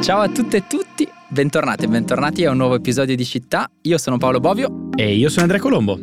Ciao a tutte e tutti, bentornati e bentornati a un nuovo episodio di Città. Io sono Paolo Bovio. E io sono Andrea Colombo.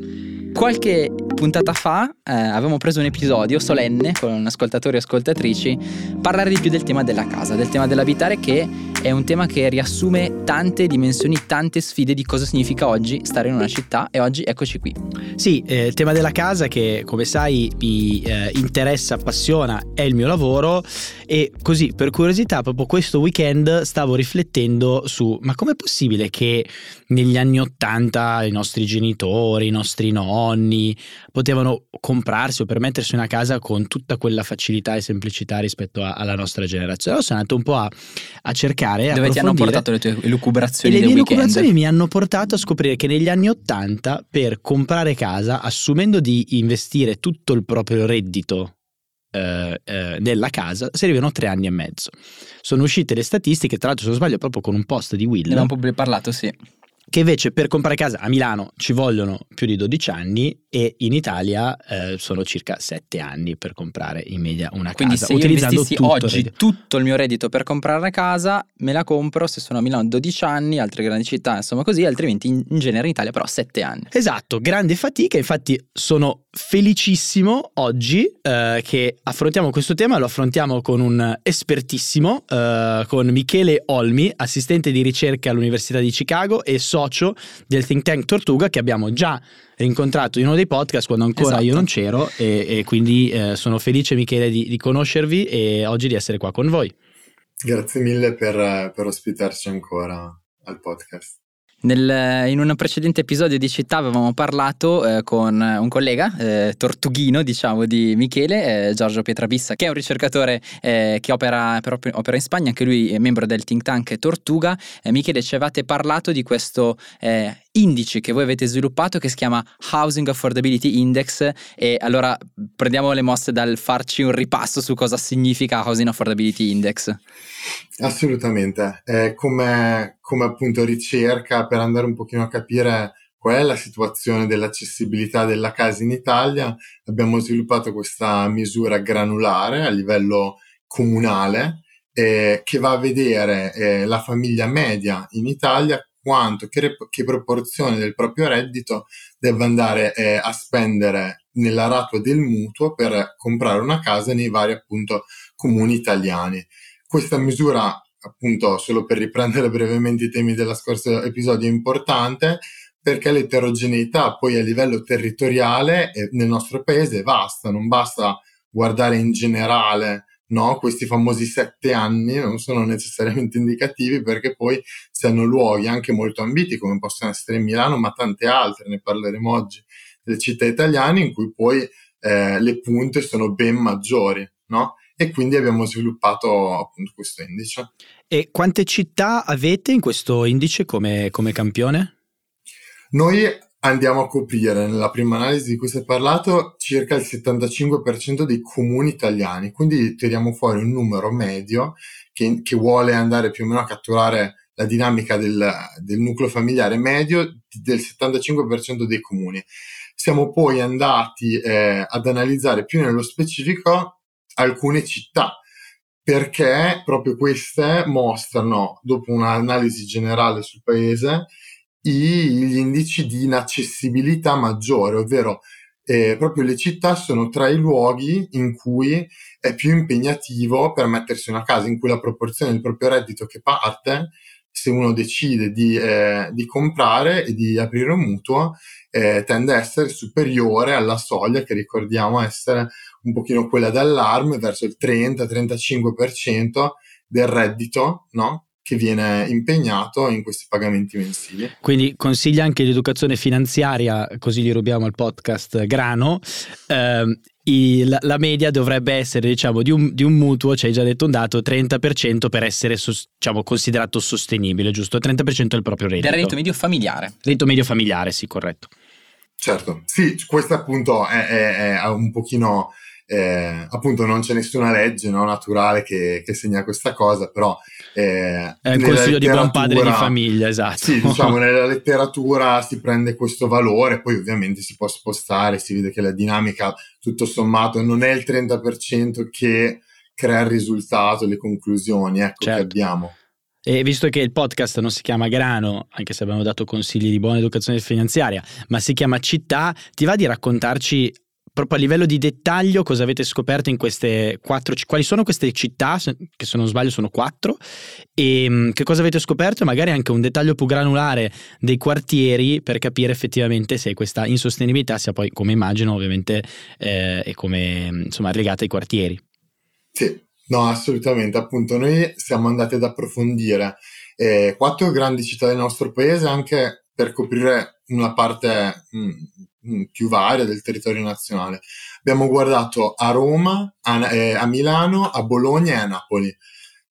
Qualche puntata fa eh, avevamo preso un episodio solenne con ascoltatori e ascoltatrici parlare di più del tema della casa, del tema dell'abitare che è un tema che riassume tante dimensioni, tante sfide di cosa significa oggi stare in una città e oggi eccoci qui. Sì, eh, il tema della casa che come sai mi eh, interessa, appassiona, è il mio lavoro e così per curiosità proprio questo weekend stavo riflettendo su ma com'è possibile che negli anni Ottanta i nostri genitori, i nostri nonni potevano comprarsi o permettersi una casa con tutta quella facilità e semplicità rispetto a, alla nostra generazione. Allora sono andato un po' a, a cercare. Dove ti hanno portato le tue elucubrazioni? E le mie elucubrazioni mi hanno portato a scoprire che negli anni Ottanta per comprare casa, assumendo di investire tutto il proprio reddito eh, eh, nella casa servivano tre anni e mezzo. Sono uscite le statistiche, tra l'altro se non sbaglio proprio con un post di Will. Ne abbiamo parlato, sì che invece per comprare casa a Milano ci vogliono più di 12 anni e in Italia eh, sono circa 7 anni per comprare in media una Quindi casa. Quindi se io utilizzando tutto oggi il tutto il mio reddito per comprare una casa, me la compro se sono a Milano 12 anni, altre grandi città insomma così, altrimenti in, in genere in Italia però 7 anni. Esatto, grande fatica, infatti sono felicissimo oggi eh, che affrontiamo questo tema, lo affrontiamo con un espertissimo, eh, con Michele Olmi, assistente di ricerca all'Università di Chicago e socio del think tank Tortuga che abbiamo già incontrato in uno dei podcast quando ancora esatto. io non c'ero e, e quindi eh, sono felice Michele di, di, conoscervi e oggi di essere qua con voi. Grazie mille per, per ospitarci ancora al podcast. Nel, in un precedente episodio di Città avevamo parlato eh, con un collega, eh, tortughino diciamo di Michele, eh, Giorgio Pietrabissa, che è un ricercatore eh, che opera, opera, in Spagna, anche lui è membro del think tank Tortuga. Eh, Michele, ci avevate parlato di questo eh, indice che voi avete sviluppato che si chiama Housing Affordability Index e allora prendiamo le mosse dal farci un ripasso su cosa significa Housing Affordability Index. Assolutamente, eh, come, come appunto ricerca per andare un pochino a capire qual è la situazione dell'accessibilità della casa in Italia, abbiamo sviluppato questa misura granulare a livello comunale eh, che va a vedere eh, la famiglia media in Italia quanto, che, rep- che proporzione del proprio reddito deve andare eh, a spendere nella ratua del mutuo per comprare una casa nei vari appunto comuni italiani. Questa misura, appunto, solo per riprendere brevemente i temi dello scorso episodio, è importante perché l'eterogeneità poi a livello territoriale eh, nel nostro paese è vasta, non basta guardare in generale no? questi famosi sette anni non sono necessariamente indicativi perché poi si hanno luoghi anche molto ambiti come possono essere Milano ma tante altre, ne parleremo oggi, delle città italiane in cui poi eh, le punte sono ben maggiori no? e quindi abbiamo sviluppato appunto questo indice. E quante città avete in questo indice come, come campione? Noi andiamo a coprire nella prima analisi di cui si è parlato circa il 75% dei comuni italiani, quindi tiriamo fuori un numero medio che, che vuole andare più o meno a catturare la dinamica del, del nucleo familiare medio del 75% dei comuni. Siamo poi andati eh, ad analizzare più nello specifico alcune città perché proprio queste mostrano, dopo un'analisi generale sul paese, gli indici di inaccessibilità maggiore, ovvero eh, proprio le città sono tra i luoghi in cui è più impegnativo per mettersi una casa, in cui la proporzione del proprio reddito che parte, se uno decide di, eh, di comprare e di aprire un mutuo, eh, tende a essere superiore alla soglia che ricordiamo essere un pochino quella d'allarme verso il 30-35% del reddito no? Che viene impegnato in questi pagamenti mensili. Quindi consiglia anche l'educazione finanziaria, così gli rubiamo al podcast Grano. Eh, il, la media dovrebbe essere, diciamo, di un, di un, mutuo, ci hai già detto un dato, 30% per essere diciamo, considerato sostenibile, giusto? 30% del proprio reddito. Del reddito medio familiare. Reddito medio familiare, sì, corretto. Certo, sì, questo appunto è, è, è un pochino eh, appunto non c'è nessuna legge no, naturale che, che, segna questa cosa, però... Eh, è il consiglio di buon padre di famiglia, esatto. Sì, diciamo, nella letteratura si prende questo valore, poi ovviamente si può spostare, si vede che la dinamica, tutto sommato, non è il 30% che crea il risultato, le conclusioni ecco, certo. che abbiamo. E visto che il podcast non si chiama Grano, anche se abbiamo dato consigli di buona educazione finanziaria, ma si chiama Città, ti va di raccontarci proprio a livello di dettaglio cosa avete scoperto in queste quattro quali sono queste città che se non sbaglio sono quattro e mm, che cosa avete scoperto? E magari anche un dettaglio più granulare dei quartieri per capire effettivamente se questa insostenibilità sia poi come immagino ovviamente eh, è come insomma legata ai quartieri. Sì no assolutamente. Appunto noi siamo andati ad approfondire eh, quattro grandi città del nostro paese anche per coprire una parte mh, Mm, più varia del territorio nazionale. Abbiamo guardato a Roma, a, eh, a, Milano, a Bologna e a Napoli.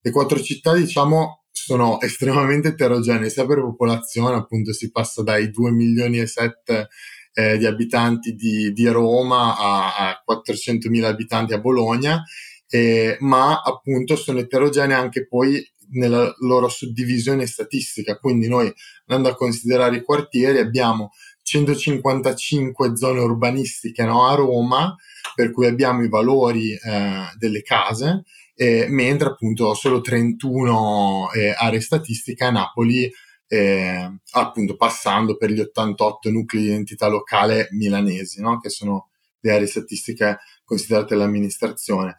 Le quattro città, diciamo, sono estremamente eterogenee, sia per popolazione, appunto si passa dai 2 milioni e 7 eh, di abitanti di, di Roma a, a 400 mila abitanti a Bologna, eh, ma appunto sono eterogenee anche poi nella loro suddivisione statistica. Quindi noi andando a considerare i quartieri abbiamo 155 zone urbanistiche no, a Roma, per cui abbiamo i valori eh, delle case, eh, mentre appunto solo 31 eh, aree statistiche a Napoli, eh, appunto passando per gli 88 nuclei di identità locale milanesi, no, che sono le aree statistiche considerate dall'amministrazione.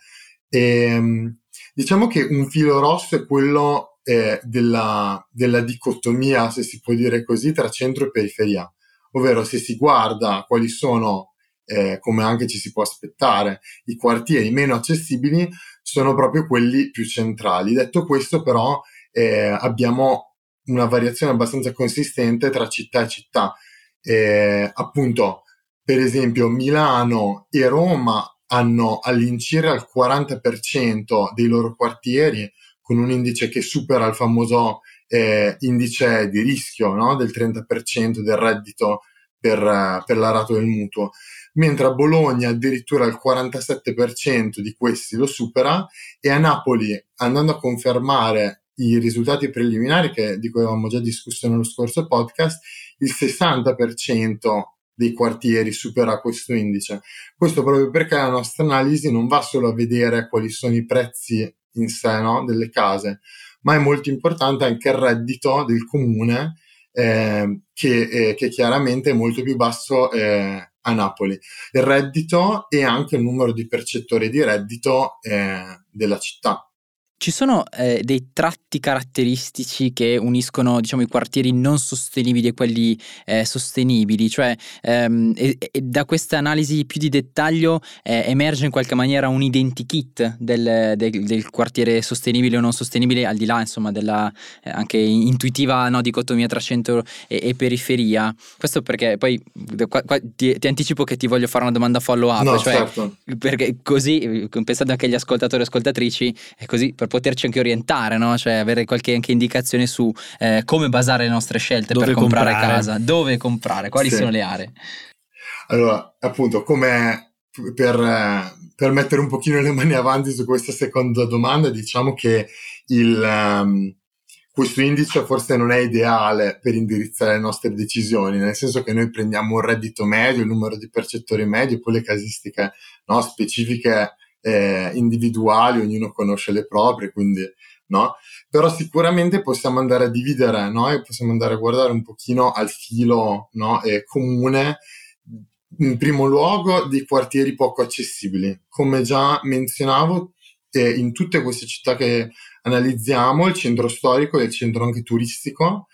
E, ehm, diciamo che un filo rosso è quello eh, della, della dicotomia, se si può dire così, tra centro e periferia ovvero se si guarda quali sono, eh, come anche ci si può aspettare, i quartieri meno accessibili, sono proprio quelli più centrali. Detto questo, però, eh, abbiamo una variazione abbastanza consistente tra città e città. Eh, appunto, per esempio, Milano e Roma hanno all'incirca il 40% dei loro quartieri con un indice che supera il famoso eh, indice di rischio no? del 30% del reddito per, per la rata del mutuo, mentre a Bologna addirittura il 47% di questi lo supera e a Napoli, andando a confermare i risultati preliminari che, di cui avevamo già discusso nello scorso podcast, il 60% dei quartieri supera questo indice. Questo proprio perché la nostra analisi non va solo a vedere quali sono i prezzi in sé no, delle case, ma è molto importante anche il reddito del comune eh, che, eh, che, chiaramente è molto più basso eh, a Napoli. Il reddito e anche il numero di percettori di reddito eh, della città. Ci sono eh, dei tratti caratteristici che uniscono diciamo, i quartieri non sostenibili e quelli eh, sostenibili, cioè ehm, e, e da questa analisi più di dettaglio eh, emerge in qualche maniera un identikit del, del, del, quartiere sostenibile o non sostenibile, al di là insomma, della eh, anche intuitiva no, dicotomia tra centro e, e, periferia. Questo perché poi qua, qua, ti, ti, anticipo che ti voglio fare una domanda follow up, no, cioè, certo. perché così, pensando anche agli ascoltatori e ascoltatrici, è così per per poterci anche orientare, no? cioè avere qualche anche indicazione su eh, come basare le nostre scelte dove per comprare, comprare, casa, dove comprare, quali sì. sono le aree. Allora, appunto, come per, per, mettere un pochino le mani avanti su questa seconda domanda, diciamo che il, um, questo indice forse non è ideale per indirizzare le nostre decisioni, nel senso che noi prendiamo un reddito medio, il numero di percettori medio, poi le casistiche no, specifiche eh, individuali, ognuno conosce le proprie, quindi no? Però sicuramente possiamo andare a dividere, no? E possiamo andare a guardare un pochino al filo no? eh, comune, in primo luogo, dei quartieri poco accessibili. Come già menzionavo, eh, in tutte queste città che analizziamo, il centro storico e il centro anche turistico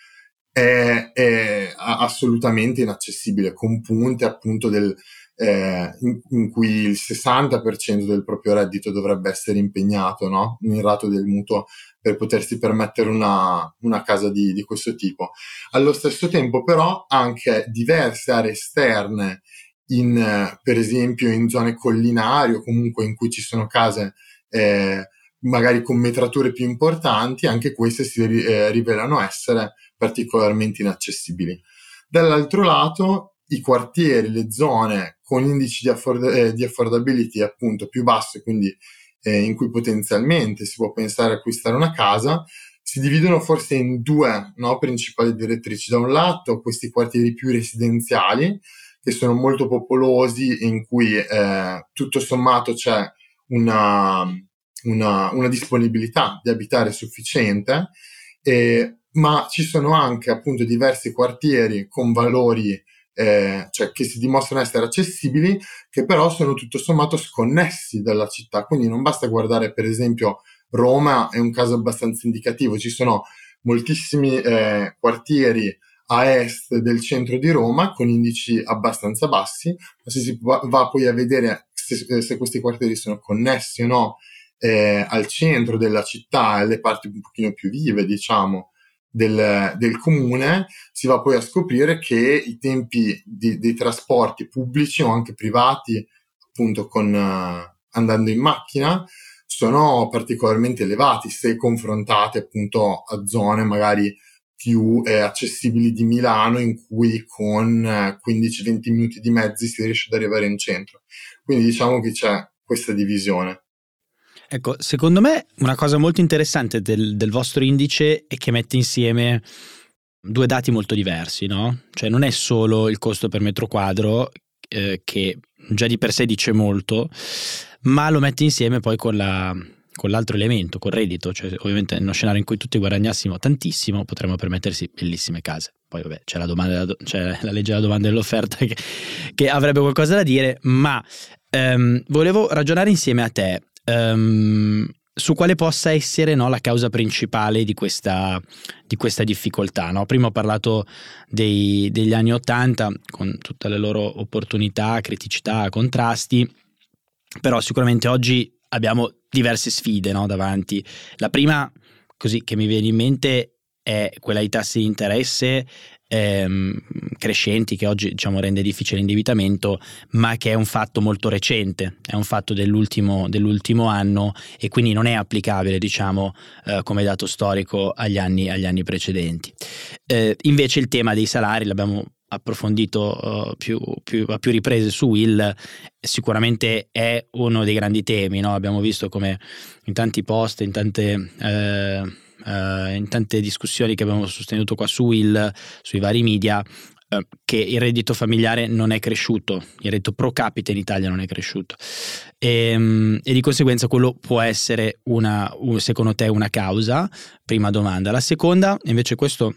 è, è assolutamente inaccessibile, con punte appunto del eh, in, in, cui il 60% del proprio reddito dovrebbe essere impegnato no? in rato del mutuo per potersi permettere una, una casa di, di, questo tipo. Allo stesso tempo però anche diverse aree esterne, in, per esempio in zone collinari o comunque in cui ci sono case eh, magari con metrature più importanti, anche queste si eh, rivelano essere particolarmente inaccessibili. Dall'altro lato, i quartieri, le zone con indici di, afford- eh, di affordability appunto più bassi, quindi eh, in cui potenzialmente si può pensare a acquistare una casa, si dividono forse in due no, principali direttrici. Da un lato questi quartieri più residenziali, che sono molto popolosi, in cui eh, tutto sommato c'è una, una, una disponibilità di abitare sufficiente, ma ci sono anche appunto diversi quartieri con valori eh, cioè che si dimostrano essere accessibili, che però sono tutto sommato sconnessi dalla città. Quindi non basta guardare, per esempio, Roma è un caso abbastanza indicativo. Ci sono moltissimi eh, quartieri a est del centro di Roma con indici abbastanza bassi, ma se si va, poi a vedere se, se, questi quartieri sono connessi o no eh, al centro della città, alle parti un pochino più vive, diciamo, del, del, comune, si va poi a scoprire che i tempi di, dei trasporti pubblici o anche privati, appunto con, uh, andando in macchina, sono particolarmente elevati se confrontati appunto a zone magari più eh, accessibili di Milano in cui con eh, 15-20 minuti di mezzi si riesce ad arrivare in centro. Quindi diciamo che c'è questa divisione. Ecco, secondo me una cosa molto interessante del, del vostro indice è che mette insieme due dati molto diversi, no? Cioè non è solo il costo per metro quadro, eh, che già di per sé dice molto, ma lo mette insieme poi con, la, con l'altro elemento, col reddito. Cioè, ovviamente in uno scenario in cui tutti guadagnassimo tantissimo, potremmo permettersi bellissime case. Poi vabbè, c'è la, domanda, c'è la legge della domanda e dell'offerta che, che avrebbe qualcosa da dire, ma ehm, volevo ragionare insieme a te um, su quale possa essere no, la causa principale di questa, di questa difficoltà. No? Prima ho parlato dei, degli anni Ottanta con tutte le loro opportunità, criticità, contrasti, però sicuramente oggi abbiamo diverse sfide no, davanti. La prima, così che mi viene in mente, è quella di tassi di interesse ehm, crescenti che oggi diciamo, rende difficile l'indebitamento, ma che è un fatto molto recente, è un fatto dell'ultimo, dell'ultimo anno e quindi non è applicabile diciamo, eh, come dato storico agli anni, agli anni precedenti. Eh, invece il tema dei salari l'abbiamo approfondito uh, più, più, a più riprese su Will, sicuramente è uno dei grandi temi. No? Abbiamo visto come in tanti post, in tante eh, eh, in tante discussioni che abbiamo sostenuto qua su Will, sui vari media, eh, che il reddito familiare non è cresciuto, il reddito pro capite in Italia non è cresciuto e, ehm, e di conseguenza quello può essere una, secondo te una causa, prima domanda. La seconda invece questo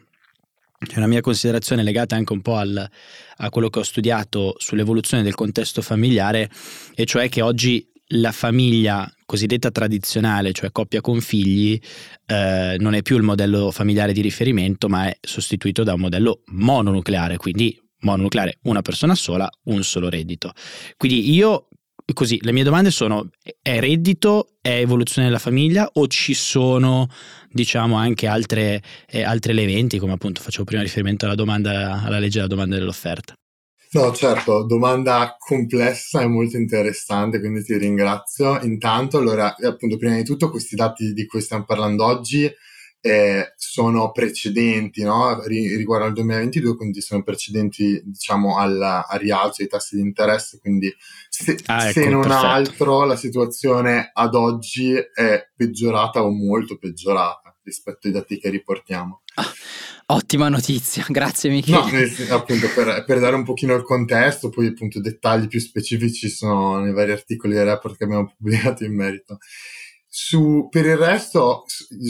è una mia considerazione legata anche un po' al, a quello che ho studiato sull'evoluzione del contesto familiare, e cioè che oggi la famiglia cosiddetta tradizionale, cioè coppia con figli, eh, non è più il modello familiare di riferimento, ma è sostituito da un modello mononucleare, quindi mononucleare, una persona sola, un solo reddito. Quindi io così, le mie domande sono: è reddito, è evoluzione della famiglia o ci sono, diciamo, anche altre, eh, altri elementi, come appunto facevo prima riferimento alla domanda, alla legge della domanda dell'offerta? No, certo, domanda complessa e molto interessante, quindi ti ringrazio. Intanto, allora, appunto, prima di tutto, questi dati di cui stiamo parlando oggi eh, sono precedenti, no? riguardo al 2022, quindi sono precedenti, diciamo, al, al rialzo dei tassi di interesse, quindi se, ah, ecco, se non perfetto. altro la situazione ad oggi è peggiorata o molto peggiorata rispetto ai dati che riportiamo. Ah Ottima notizia, grazie Michele. No, appunto per, per, dare un pochino il contesto, poi appunto dettagli più specifici sono nei vari articoli e report che abbiamo pubblicato in merito. Su, per il resto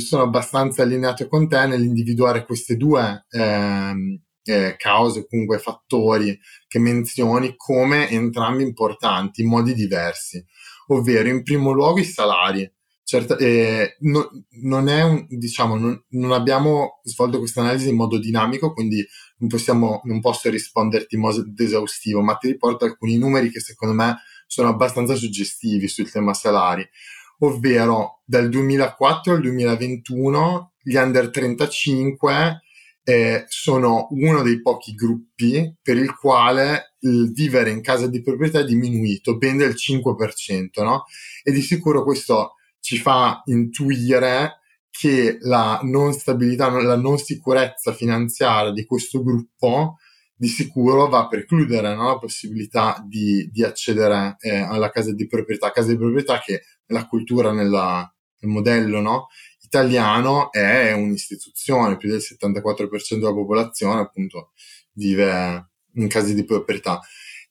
sono abbastanza allineato con te nell'individuare queste due ehm, eh, cause, comunque fattori che menzioni come entrambi importanti in modi diversi, ovvero in primo luogo i salari certa, eh, no, non, è un, diciamo, non, non, abbiamo svolto questa analisi in modo dinamico, quindi non, possiamo, non posso risponderti in modo esaustivo, ma ti riporto alcuni numeri che secondo me sono abbastanza suggestivi sul tema salari, ovvero dal 2004 al 2021 gli under 35 eh, sono uno dei pochi gruppi per il quale il vivere in casa di proprietà è diminuito ben del 5%, no? E di sicuro questo ci fa intuire che la non stabilità, la non sicurezza finanziaria di questo gruppo di sicuro va a precludere no? la possibilità di, di accedere eh, alla casa di proprietà, casa di proprietà che nella cultura, nella, nel modello no? italiano è un'istituzione, più del 74% della popolazione appunto vive in case di proprietà.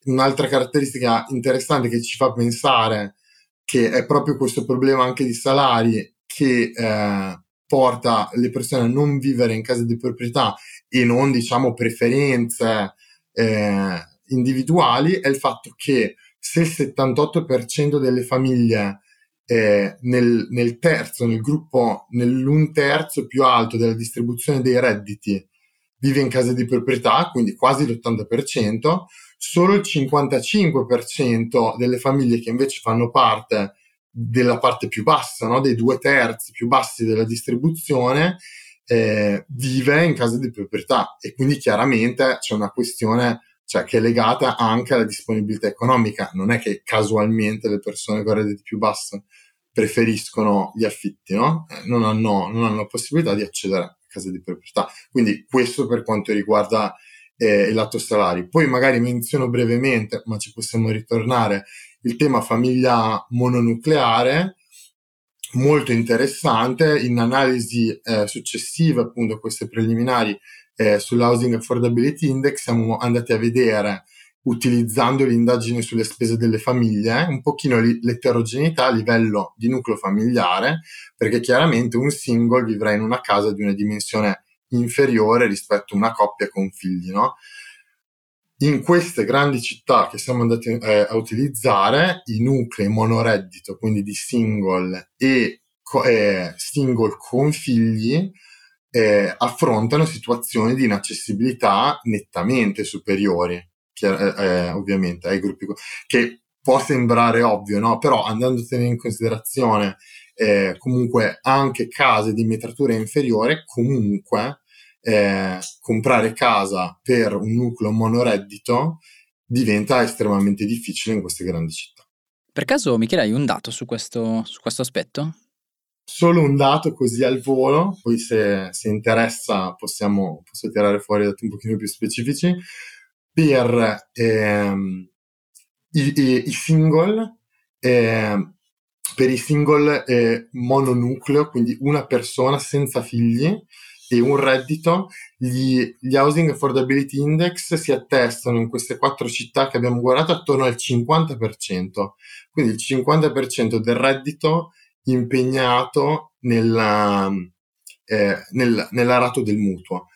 Un'altra caratteristica interessante che ci fa pensare che è proprio questo problema anche di salari che eh, porta le persone a non vivere in case di proprietà e non diciamo preferenze eh, individuali è il fatto che se il 78% delle famiglie eh, nel, nel, terzo, nel gruppo, nell'un terzo più alto della distribuzione dei redditi vive in case di proprietà, quindi quasi l'80%, solo il 55% delle famiglie che invece fanno parte della parte più bassa, no? dei due terzi più bassi della distribuzione, eh, vive in casa di proprietà e quindi chiaramente c'è una questione cioè, che è legata anche alla disponibilità economica. Non è che casualmente le persone con redditi più bassi preferiscono gli affitti, no? Eh, non, hanno, non hanno la possibilità di accedere a case di proprietà. Quindi questo per quanto riguarda eh, il lato salari. Poi magari menziono brevemente, ma ci possiamo ritornare, il tema famiglia mononucleare, molto interessante, in analisi eh, successive appunto a queste preliminari eh, sull'Housing Affordability Index siamo andati a vedere utilizzando l'indagine sulle spese delle famiglie, un pochino l'eterogeneità a livello di nucleo familiare, perché chiaramente un single vivrà in una casa di una dimensione inferiore rispetto a una coppia con figli, no? in queste grandi città che siamo andati eh, a utilizzare, i nuclei monoreddito, quindi di single e eh, single con figli, eh, affrontano situazioni di inaccessibilità nettamente superiori, chiar- eh, eh, ovviamente, ai gruppi, che può sembrare ovvio, no? però andando a tenere in considerazione eh, comunque anche case di metratura inferiore, comunque eh, comprare casa per un nucleo monoreddito diventa estremamente difficile in queste grandi città. Per caso, Michele, hai un dato su questo, su questo aspetto? Solo un dato così al volo, poi se, se interessa possiamo, posso tirare fuori dati un pochino più specifici. Per ehm, i, i, i, single, eh, per i single eh, mononucleo, quindi una persona senza figli, e un reddito, gli, gli Housing Affordability Index si attestano in queste quattro città che abbiamo guardato attorno al 50%, quindi il 50% del reddito impegnato nella, eh, nel, nell'arato del mutuo.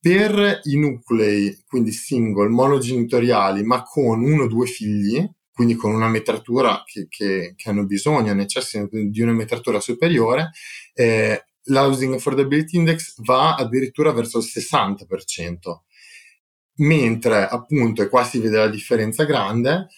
Per i nuclei, quindi single, monogenitoriali, ma con uno o due figli, quindi con una metratura che, che, che hanno bisogno, necessitano di una metratura superiore, eh, l'Housing Affordability Index va addirittura verso il 60%, mentre appunto, e qua si vede la differenza grande,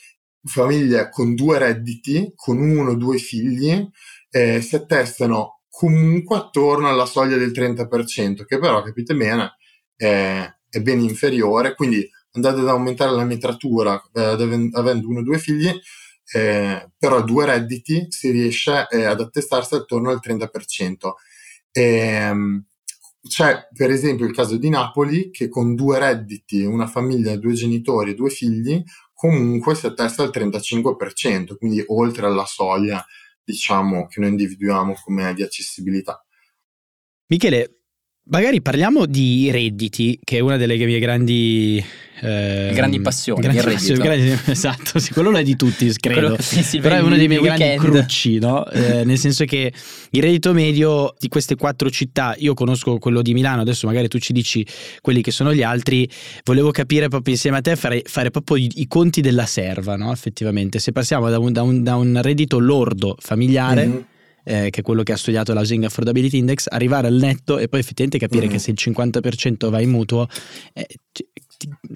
famiglie con due redditi, con uno o due figli, eh, si attestano comunque attorno alla soglia del 30%, che però, capite bene, è, è ben inferiore, quindi andate ad aumentare la metratura eh, avendo uno o due figli, eh, però a due redditi si riesce eh, ad attestarsi attorno al 30%. E, ehm, c'è per esempio il caso di Napoli che con due redditi, una famiglia, due genitori e due figli, comunque si attesta al 35%, quindi oltre alla soglia diciamo che noi individuiamo come di accessibilità. Michele, Magari parliamo di redditi, che è una delle mie grandi... Eh, grandi passioni, grandi il reddito. Grandi, esatto, sì, quello non è di tutti, credo. Quello, Però è uno dei miei grandi crucci, no? eh, nel senso che il reddito medio di queste quattro città, io conosco quello di Milano, adesso magari tu ci dici quelli che sono gli altri, volevo capire proprio insieme a te, fare, fare proprio i, i, conti della serva, no? Effettivamente, se passiamo da un, da un, da un reddito lordo familiare... Mm-hmm eh, che è quello che ha studiato l'Housing Affordability Index, arrivare al netto e poi effettivamente capire mm. che se il 50% va in mutuo, eh,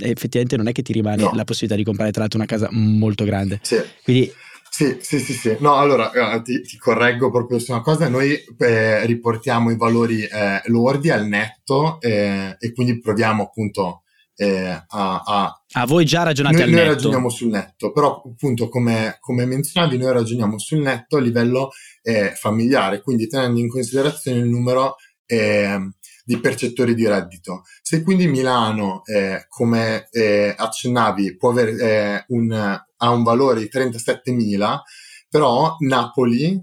effettivamente non è che ti rimane no. la possibilità di comprare tra l'altro una casa molto grande. Sì. Quindi sì, sì, sì, sì. No, allora eh, ti, ti, correggo proprio su una cosa. Noi eh, riportiamo i valori eh, lordi al netto eh, e quindi proviamo appunto eh, a, a, a, voi già ragionate noi, al noi netto? Noi ragioniamo sul netto, però appunto come, come menzionavi noi ragioniamo sul netto a livello eh, familiare, quindi tenendo in considerazione il numero eh, di percettori di reddito. Se quindi Milano, eh, come eh, accennavi, può avere eh, un, ha un valore di 37.000, però Napoli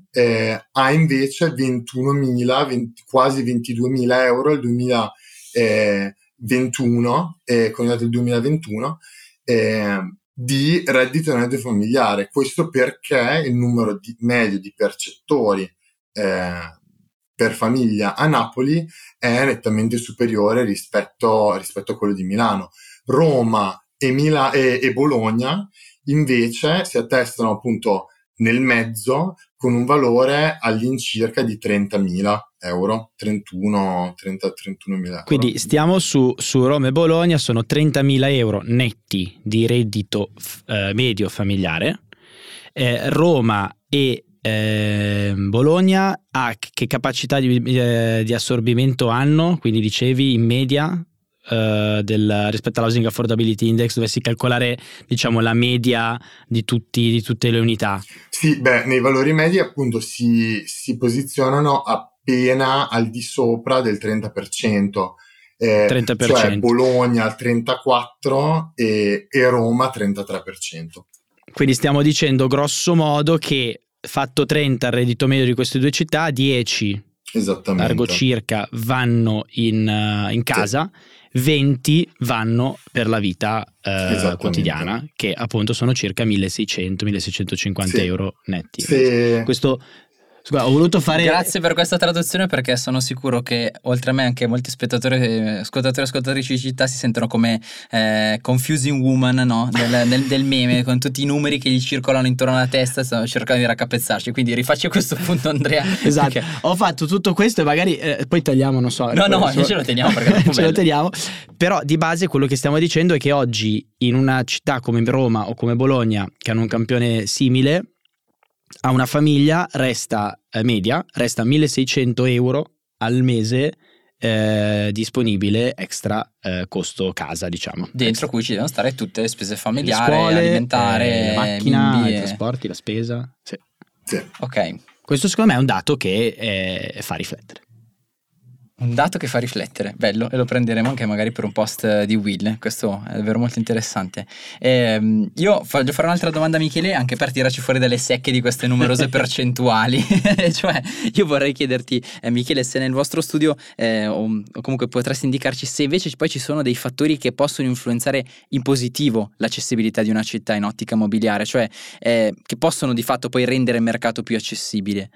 ha invece 21.000, 20, quasi 22.000 euro nel 2021, eh, con i dati del 2021, eh, di reddito neto familiare. Questo perché il numero di, medio di percettori eh, per famiglia a Napoli è nettamente superiore rispetto, rispetto a quello di Milano. Roma e, Mila- e, e Bologna invece si attestano appunto nel mezzo con un valore all'incirca di 30.000 euro, 31, 30, 31.000 euro. Quindi stiamo su, su Roma e Bologna, sono 30.000 euro netti di reddito eh, medio familiare. Eh, Roma e eh, Bologna ha che capacità di, eh, di assorbimento hanno? Quindi dicevi in media Uh, del, rispetto all'Housing Affordability Index dovessi calcolare diciamo la media di, tutti, di tutte le unità? Sì, beh, nei valori medi appunto si, si posizionano appena al di sopra del 30%. Eh, 30%. Cioè Bologna al 34% e, e Roma al 33%. Quindi stiamo dicendo grosso modo che fatto 30 il reddito medio di queste due città, 10 largo circa vanno in, uh, in casa. Sì 20 vanno per la vita eh, quotidiana, che appunto sono circa 1600-1650 sì. euro netti. Sì. Questo Scusa, ho voluto fare. Grazie per questa traduzione perché sono sicuro che oltre a me anche molti spettatori, ascoltatori e ascoltatrici di città si sentono come eh, confusing woman no? del, del, del, meme con tutti i numeri che gli circolano intorno alla testa stanno cercando di raccapezzarci. Quindi rifacci a questo punto, Andrea. esatto. Perché... Ho fatto tutto questo e magari eh, poi tagliamo, non so. No, no, so... ce lo teniamo perché ce lo teniamo. Però di base quello che stiamo dicendo è che oggi in una città come Roma o come Bologna, che hanno un campione simile, a una famiglia resta eh, media, resta 1600 euro al mese eh, disponibile extra eh, costo casa, diciamo. Dentro cui ci devono stare tutte le spese familiari, le scuole, alimentare, eh, la macchina, i trasporti, la spesa. Sì. sì. Ok. Questo secondo me è un dato che eh, fa riflettere. Un dato che fa riflettere, bello, e lo prenderemo anche magari per un post di Will, questo è davvero molto interessante. Eh, io voglio fare un'altra domanda a Michele, anche per tirarci fuori dalle secche di queste numerose percentuali. cioè, io vorrei chiederti, eh, Michele, se nel vostro studio, eh, o, o, comunque potresti indicarci se invece poi ci sono dei fattori che possono influenzare in positivo l'accessibilità di una città in ottica mobiliare, cioè eh, che possono di fatto poi rendere il mercato più accessibile.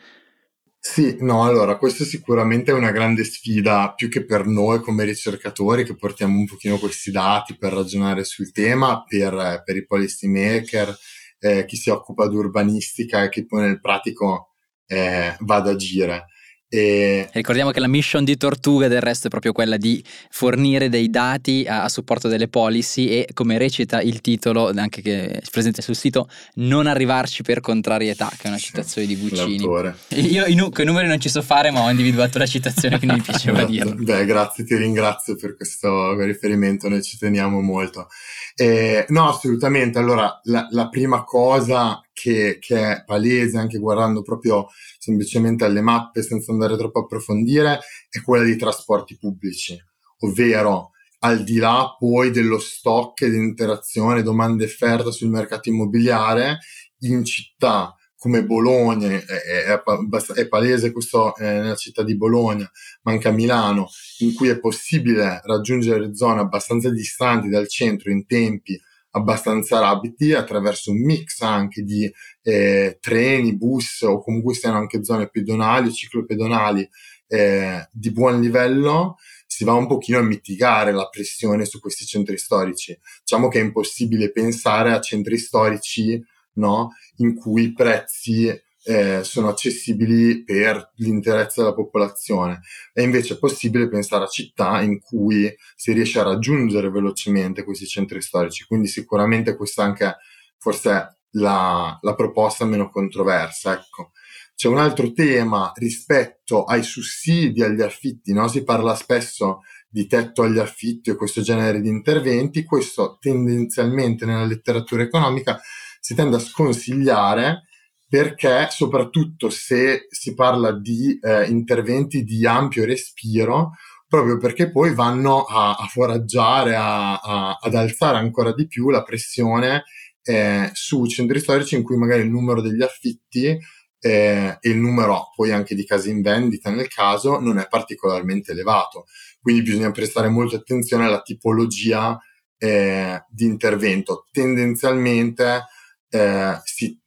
Sì, no, allora, questa sicuramente è una grande sfida, più che per noi come ricercatori che portiamo un pochino questi dati per ragionare sul tema, per, per i policy maker, eh, chi si occupa di urbanistica e chi poi nel pratico eh, va ad agire. E... Ricordiamo che la mission di Tortuga del resto è proprio quella di fornire dei dati a, a, supporto delle policy e come recita il titolo, anche che è presente sul sito, non arrivarci per contrarietà, che è una citazione di Guccini. L'autore. Io i con i numeri non ci so fare, ma ho individuato la citazione, quindi mi piaceva esatto. dirlo. Beh, grazie, ti ringrazio per questo riferimento, noi ci teniamo molto. Eh, no, assolutamente. Allora, la, la prima cosa che, che, è palese, anche guardando proprio semplicemente alle mappe senza andare troppo a approfondire, è quella dei trasporti pubblici, ovvero al di là poi dello stock di interazione, domanda e offerta sul mercato immobiliare, in città come Bologna, è, è, è palese questo eh, nella città di Bologna, ma anche a Milano, in cui è possibile raggiungere zone abbastanza distanti dal centro in tempi abbastanza rapidi attraverso un mix anche di eh, treni, bus o comunque siano anche zone pedonali o ciclopedonali eh, di buon livello, si va un pochino a mitigare la pressione su questi centri storici. Diciamo che è impossibile pensare a centri storici no, in cui i prezzi eh, sono accessibili per l'interesse della popolazione. È invece possibile pensare a città in cui si riesce a raggiungere velocemente questi centri storici. Quindi sicuramente questa anche forse la, la proposta meno controversa. Ecco. C'è un altro tema rispetto ai sussidi agli affitti, no? si parla spesso di tetto agli affitti e questo genere di interventi, questo tendenzialmente nella letteratura economica si tende a sconsigliare perché soprattutto se si parla di eh, interventi di ampio respiro, proprio perché poi vanno a, a foraggiare, a, a, ad alzare ancora di più la pressione eh, su centri storici in cui magari il numero degli affitti eh, e il numero poi anche di case in vendita nel caso non è particolarmente elevato. Quindi bisogna prestare molta attenzione alla tipologia eh, di intervento. Tendenzialmente eh, si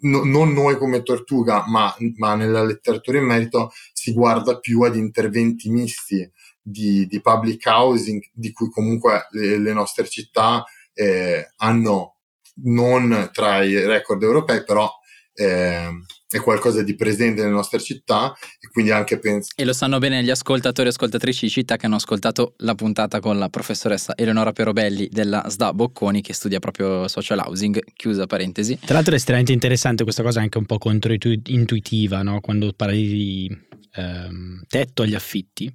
no, non noi come Tortuga, ma, ma, nella letteratura in merito si guarda più ad interventi misti di, di public housing, di cui comunque le, le nostre città eh, hanno non tra i record europei, però eh, è qualcosa di presente nelle nostre città e quindi anche penso... E lo sanno bene gli ascoltatori e ascoltatrici di città che hanno ascoltato la puntata con la professoressa Eleonora Perobelli della SDA Bocconi che studia proprio social housing, chiusa parentesi. Tra l'altro è estremamente interessante questa cosa anche un po' controintuitiva, no? quando parli di ehm, tetto agli affitti,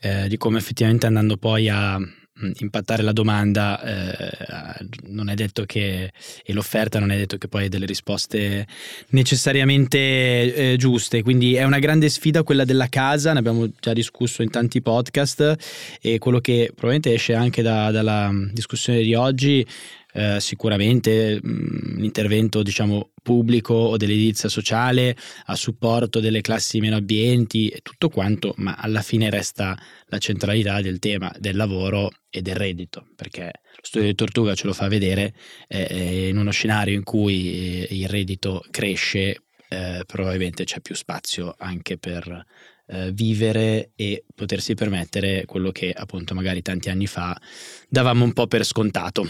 eh, di come effettivamente andando poi a impattare la domanda eh, non è detto che e l'offerta non è detto che poi hai delle risposte necessariamente eh, giuste. Quindi è una grande sfida quella della casa ne abbiamo già discusso in tanti podcast e quello che probabilmente esce anche da, dalla discussione di oggi eh, sicuramente mh, mm, l'intervento diciamo, pubblico o dell'edilizia sociale a supporto delle classi meno abbienti e tutto quanto, ma alla fine resta la centralità del tema del lavoro e del reddito, perché lo studio di Tortuga ce lo fa vedere eh, in uno scenario in cui eh, il reddito cresce, eh, probabilmente c'è più spazio anche per eh, vivere e potersi permettere quello che appunto magari tanti anni fa davamo un po' per scontato.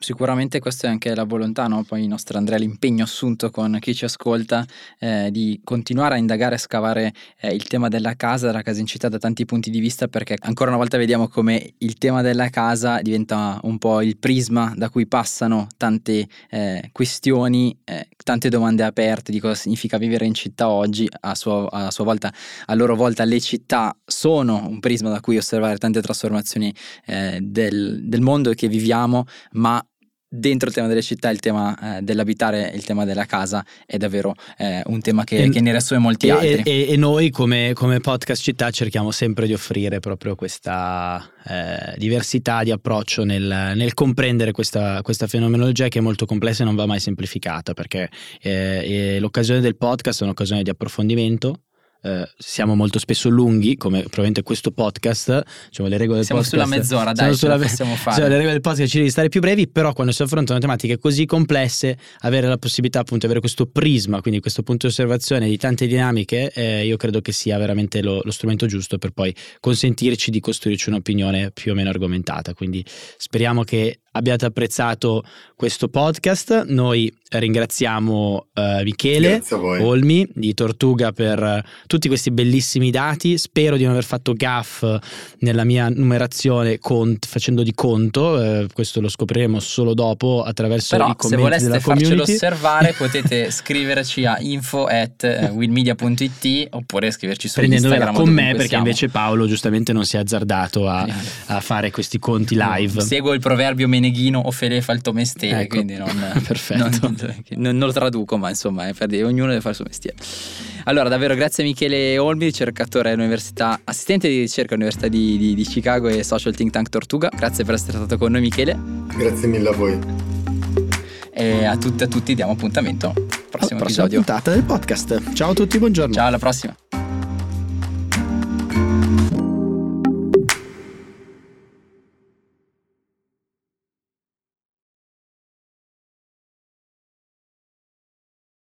Sicuramente questa è anche la volontà, no? poi il nostro Andrea, l'impegno assunto con chi ci ascolta eh, di continuare a indagare e scavare eh, il tema della casa, della casa in città da tanti punti di vista perché ancora una volta vediamo come il tema della casa diventa un po' il prisma da cui passano tante eh, questioni, eh, tante domande aperte di cosa significa vivere in città oggi, a sua, a sua volta, a loro volta le città sono un prisma da cui osservare tante trasformazioni eh, del, del mondo che viviamo, ma dentro il tema delle città, il tema eh, dell'abitare, il tema della casa è davvero eh, un tema che, e, che ne riassume molti e, altri. E, e noi come, come, podcast città cerchiamo sempre di offrire proprio questa eh, diversità di approccio nel, nel comprendere questa, questa, fenomenologia che è molto complessa e non va mai semplificata perché eh, l'occasione del podcast è un'occasione di approfondimento eh, siamo molto spesso lunghi, come probabilmente questo podcast, diciamo, le regole del siamo podcast. sulla mezz'ora, dai, sulla, possiamo fare. Cioè, le regole del podcast ci devi stare più brevi, però quando si affrontano tematiche così complesse, avere la possibilità appunto di avere questo prisma, quindi questo punto di osservazione di tante dinamiche, eh, io credo che sia veramente lo, lo strumento giusto per poi consentirci di costruirci un'opinione più o meno argomentata. Quindi speriamo che abbiate apprezzato questo podcast. Noi ringraziamo uh, Michele Olmi di Tortuga per uh, tutti questi bellissimi dati. Spero di non aver fatto gaff nella mia numerazione cont- facendo di conto. Uh, questo lo scopriremo solo dopo attraverso Però, i commenti della community. Se voleste farcelo osservare potete scriverci a info at willmedia.it oppure scriverci su Instagram. con me perché siamo. invece Paolo giustamente non si è azzardato a, a fare questi conti live. Seguo il proverbio Meneghino o Fele fa il tuo mestiere, ecco. quindi non, Perfetto. Non, non, lo traduco, ma insomma, per dire, ognuno deve fare il suo mestiere. Allora, davvero grazie a Michele Olmi, ricercatore all'università, assistente di ricerca all'Università di, di, di Chicago e social think tank Tortuga. Grazie per essere stato con noi, Michele. Grazie mille a voi. E a tutte e a tutti diamo appuntamento al prossimo alla prossima episodio. puntata del podcast. Ciao a tutti, buongiorno. Ciao, alla prossima.